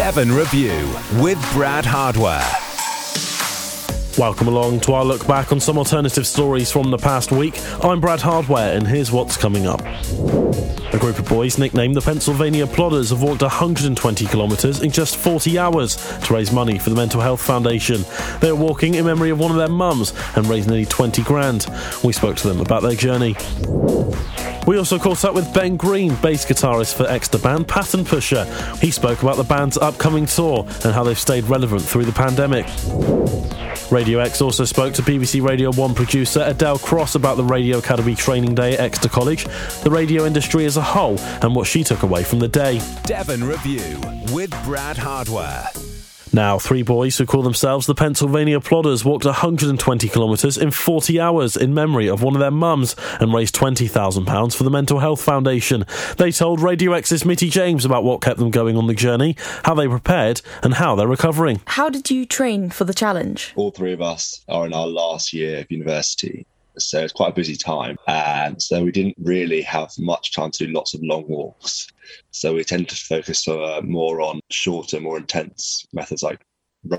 Devon Review with Brad Hardware. Welcome along to our look back on some alternative stories from the past week. I'm Brad Hardware, and here's what's coming up. A group of boys nicknamed the Pennsylvania Plodders have walked 120 kilometres in just 40 hours to raise money for the Mental Health Foundation. They are walking in memory of one of their mums and raised nearly 20 grand. We spoke to them about their journey. We also caught up with Ben Green, bass guitarist for Exeter band Pattern Pusher. He spoke about the band's upcoming tour and how they've stayed relevant through the pandemic. Radio X also spoke to BBC Radio 1 producer Adele Cross about the Radio Academy Training Day at Exeter College, the radio industry as a whole, and what she took away from the day. Devon Review with Brad Hardware. Now, three boys who call themselves the Pennsylvania Plodders walked 120 kilometres in 40 hours in memory of one of their mums and raised £20,000 for the Mental Health Foundation. They told Radio X's Mitty James about what kept them going on the journey, how they prepared, and how they're recovering. How did you train for the challenge? All three of us are in our last year of university. So it's quite a busy time. And so we didn't really have much time to do lots of long walks. So we tend to focus uh, more on shorter, more intense methods like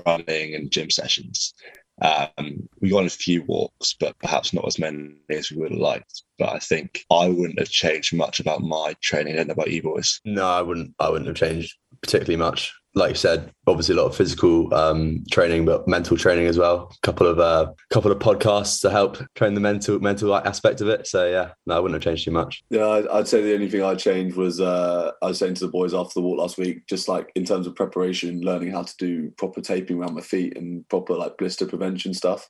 running and gym sessions. Um, we got a few walks, but perhaps not as many as we would have liked. But I think I wouldn't have changed much about my training. I don't know about you boys. No, I wouldn't. I wouldn't have changed particularly much like you said, obviously a lot of physical um, training, but mental training as well. A couple of uh, couple of podcasts to help train the mental mental aspect of it. So yeah, no, I wouldn't have changed too much. Yeah, I'd say the only thing I'd change was uh, I was saying to the boys after the walk last week, just like in terms of preparation, learning how to do proper taping around my feet and proper like blister prevention stuff.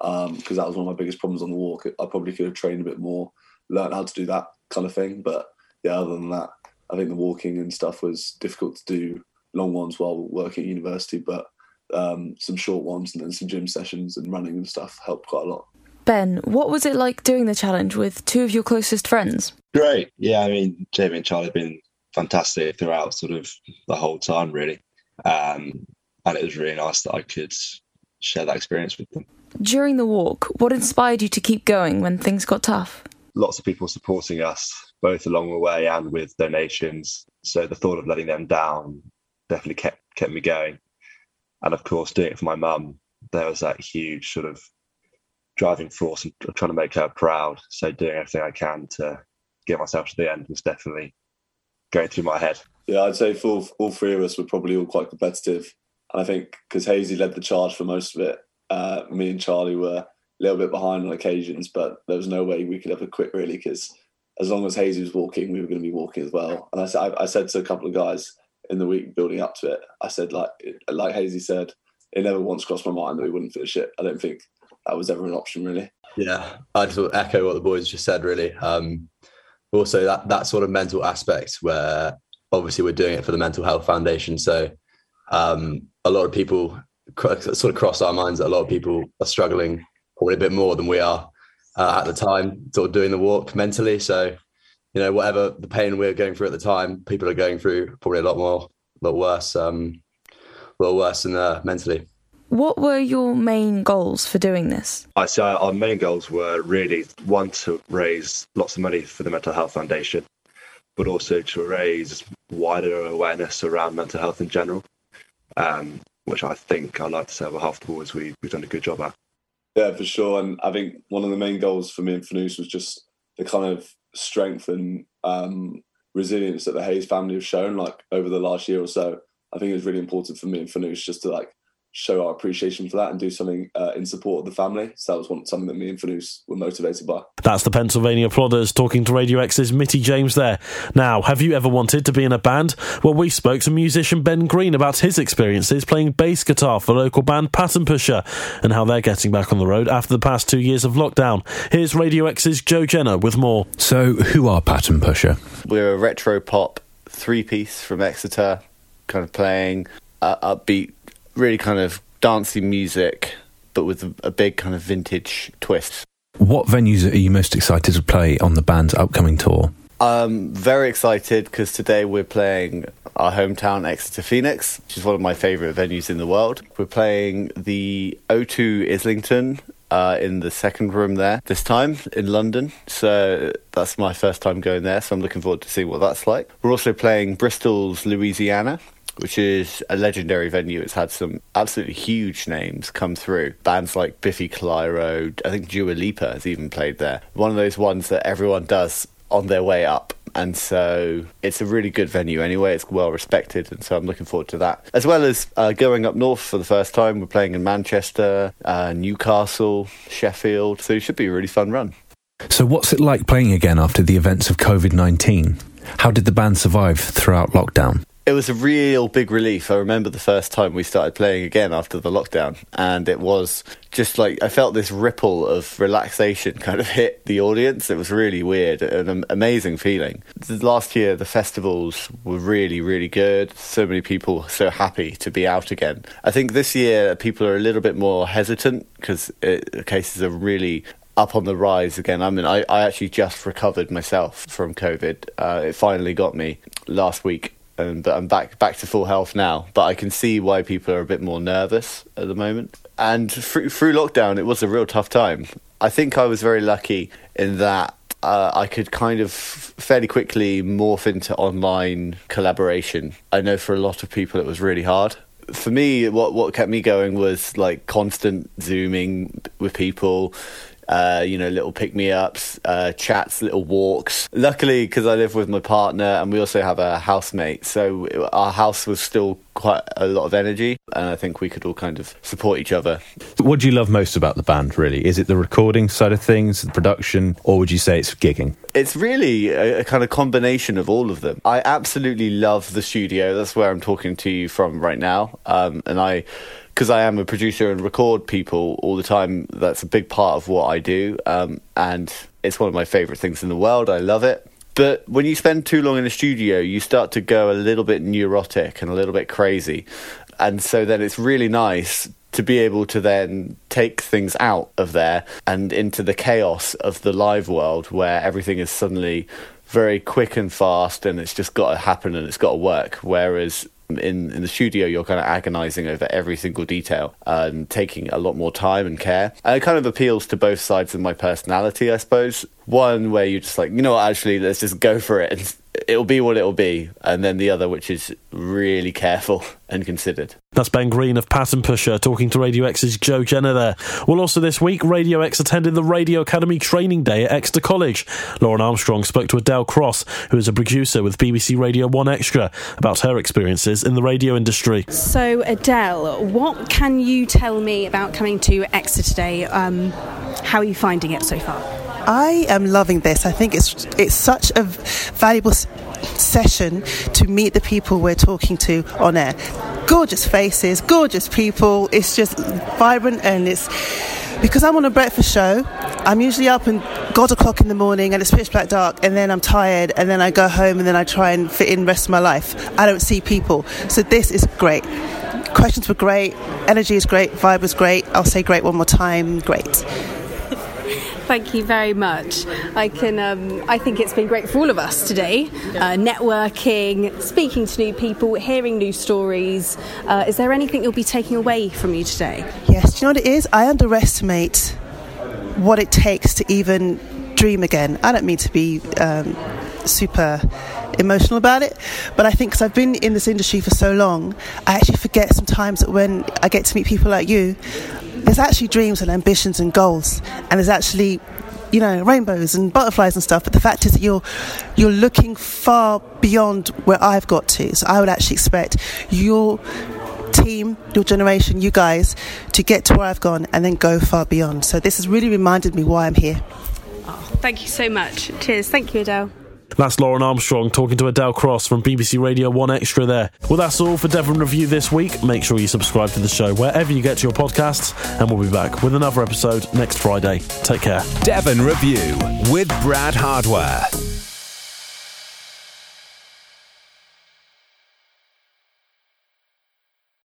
Because um, that was one of my biggest problems on the walk. I probably could have trained a bit more, learned how to do that kind of thing. But yeah, other than that, I think the walking and stuff was difficult to do long ones while working at university, but um, some short ones and then some gym sessions and running and stuff helped quite a lot. Ben, what was it like doing the challenge with two of your closest friends? Great. Yeah, I mean, Jamie and Charlie have been fantastic throughout sort of the whole time, really. Um, and it was really nice that I could share that experience with them. During the walk, what inspired you to keep going when things got tough? Lots of people supporting us, both along the way and with donations. So the thought of letting them down definitely kept kept me going. And of course, doing it for my mum, there was that huge sort of driving force and trying to make her proud. So doing everything I can to get myself to the end was definitely going through my head. Yeah, I'd say for all three of us were probably all quite competitive. And I think because Hazy led the charge for most of it, uh, me and Charlie were a little bit behind on occasions, but there was no way we could ever quit really because as long as Hazy was walking, we were going to be walking as well. And I, said, I said to a couple of guys, in the week building up to it, I said like like Hazy said, it never once crossed my mind that we wouldn't finish it. I don't think that was ever an option really. Yeah, I just echo what the boys just said. Really, um, also that that sort of mental aspect where obviously we're doing it for the Mental Health Foundation, so um, a lot of people sort of cross our minds that a lot of people are struggling probably a bit more than we are uh, at the time, sort of doing the walk mentally. So you know, whatever the pain we are going through at the time, people are going through probably a lot more, a lot worse, um, a lot worse than uh, mentally. What were your main goals for doing this? I say our main goals were really one to raise lots of money for the Mental Health Foundation, but also to raise wider awareness around mental health in general, um, which I think I'd like to say on behalf of the boys we, we've done a good job at. Yeah, for sure. And I think one of the main goals for me and Fanous was just the kind of strength and um, resilience that the Hayes family have shown like over the last year or so. I think it was really important for me and Fanous just to like show our appreciation for that and do something uh, in support of the family. So that was one, something that me and Fanous were motivated by. That's the Pennsylvania Plodders talking to Radio X's Mitty James there. Now, have you ever wanted to be in a band? Well, we spoke to musician Ben Green about his experiences playing bass guitar for local band Pattern Pusher and how they're getting back on the road after the past two years of lockdown. Here's Radio X's Joe Jenner with more. So, who are Pattern Pusher? We're a retro pop three piece from Exeter, kind of playing uh, upbeat really kind of dancey music, but with a, big kind of vintage twist. What venues are you most excited to play on the band's upcoming tour? I'm very excited because today we're playing our hometown Exeter Phoenix, which is one of my favourite venues in the world. We're playing the O2 Islington uh, in the second room there this time in London. So that's my first time going there. So I'm looking forward to seeing what that's like. We're also playing Bristol's Louisiana which is a legendary venue. It's had some absolutely huge names come through. Bands like Biffy Clyro, I think Dua Lipa has even played there. One of those ones that everyone does on their way up and so it's a really good venue anyway. It's well respected, and so I'm looking forward to that. As well as uh, going up north for the first time, we're playing in Manchester, uh, Newcastle, Sheffield. So it should be a really fun run. So, what's it like playing again after the events of COVID 19? How did the band survive throughout lockdown? It was a real big relief. I remember the first time we started playing again after the lockdown, and it was just like I felt this ripple of relaxation kind of hit the audience. It was really weird, an amazing feeling. Last year, the festivals were really, really good. So many people so happy to be out again. I think this year people are a little bit more hesitant because cases are really up on the rise again. I mean, I, I actually just recovered myself from COVID. Uh, it finally got me last week and I'm back back to full health now. But I can see why people are a bit more nervous at the moment. And through, through lockdown, it was a real tough time. I think I was very lucky in that uh, I could kind of fairly quickly morph into online collaboration. I know for a lot of people it was really hard. For me, what what kept me going was like constant zooming with people, uh, you know, little pick me ups, uh, chats, little walks. Luckily, because I live with my partner and we also have a housemate, so our house was still quite a lot of energy, and I think we could all kind of support each other. What do you love most about the band, really? Is it the recording side of things, the production, or would you say it's gigging? It's really a, a kind of combination of all of them. I absolutely love the studio. That's where I'm talking to you from right now. Um, and I because I am a producer and record people all the time, that's a big part of what I do. Um, and it's one of my favorite things in the world. I love it. But when you spend too long in the studio, you start to go a little bit neurotic and a little bit crazy. And so then it's really nice to be able to then take things out of there and into the chaos of the live world where everything is suddenly very quick and fast and it's just got to happen and it's got to work. Whereas in in the studio you're kind of agonizing over every single detail and taking a lot more time and care. And it kind of appeals to both sides of my personality i suppose. One where you're just like you know what? Actually let's just go for it and it'll be what it'll be, and then the other, which is really careful and considered. That's Ben Green of Pattern Pusher talking to Radio X's Joe Jenner there. Well, also this week, Radio X attended the Radio Academy Training Day at Exeter College. Lauren Armstrong spoke to Adele Cross, who is a producer with BBC Radio 1 Xtra, about her experiences in the radio industry. So, Adele, what can you tell me about coming to Exeter today? Um, how are you finding it so far? I am loving this. I think it's it's such a valuable session to meet the people we're talking to on air. Gorgeous faces, gorgeous people. It's just vibrant and it's because I'm on a breakfast show. I'm usually up and God o'clock in the morning and it's pitch black dark and then I'm tired and then I go home and then I try and fit in rest of my life. I don't see people. So this is great. Questions were great, energy is great, vibe was great. I'll say great one more time, great. Thank you very much. I can. Um, I think it's been great for all of us today. Uh, networking, speaking to new people, hearing new stories. Uh, is there anything you'll be taking away from you today? Yes. Do you know what it is? I underestimate what it takes to even dream again. I don't mean to be um, super emotional about it. But I think because I've been in this industry for so long, I actually forget sometimes that when I get to meet people like you, there's actually dreams and ambitions and goals, and there's actually you know rainbows and butterflies and stuff but the fact is that you're you're looking far beyond where I've got to. So I would actually expect your team your generation you guys to get to where I've gone and then go far beyond. So this has really reminded me why I'm here. Oh, thank you so much. Cheers. Thank you Adele that's Lauren Armstrong talking to Adele Cross from BBC Radio 1 Xtra there. Well, that's all for Devon Review this week. Make sure you subscribe to the show wherever you get your podcasts, and we'll be back with another episode next Friday. Take care. Devon Review with Brad Hardware.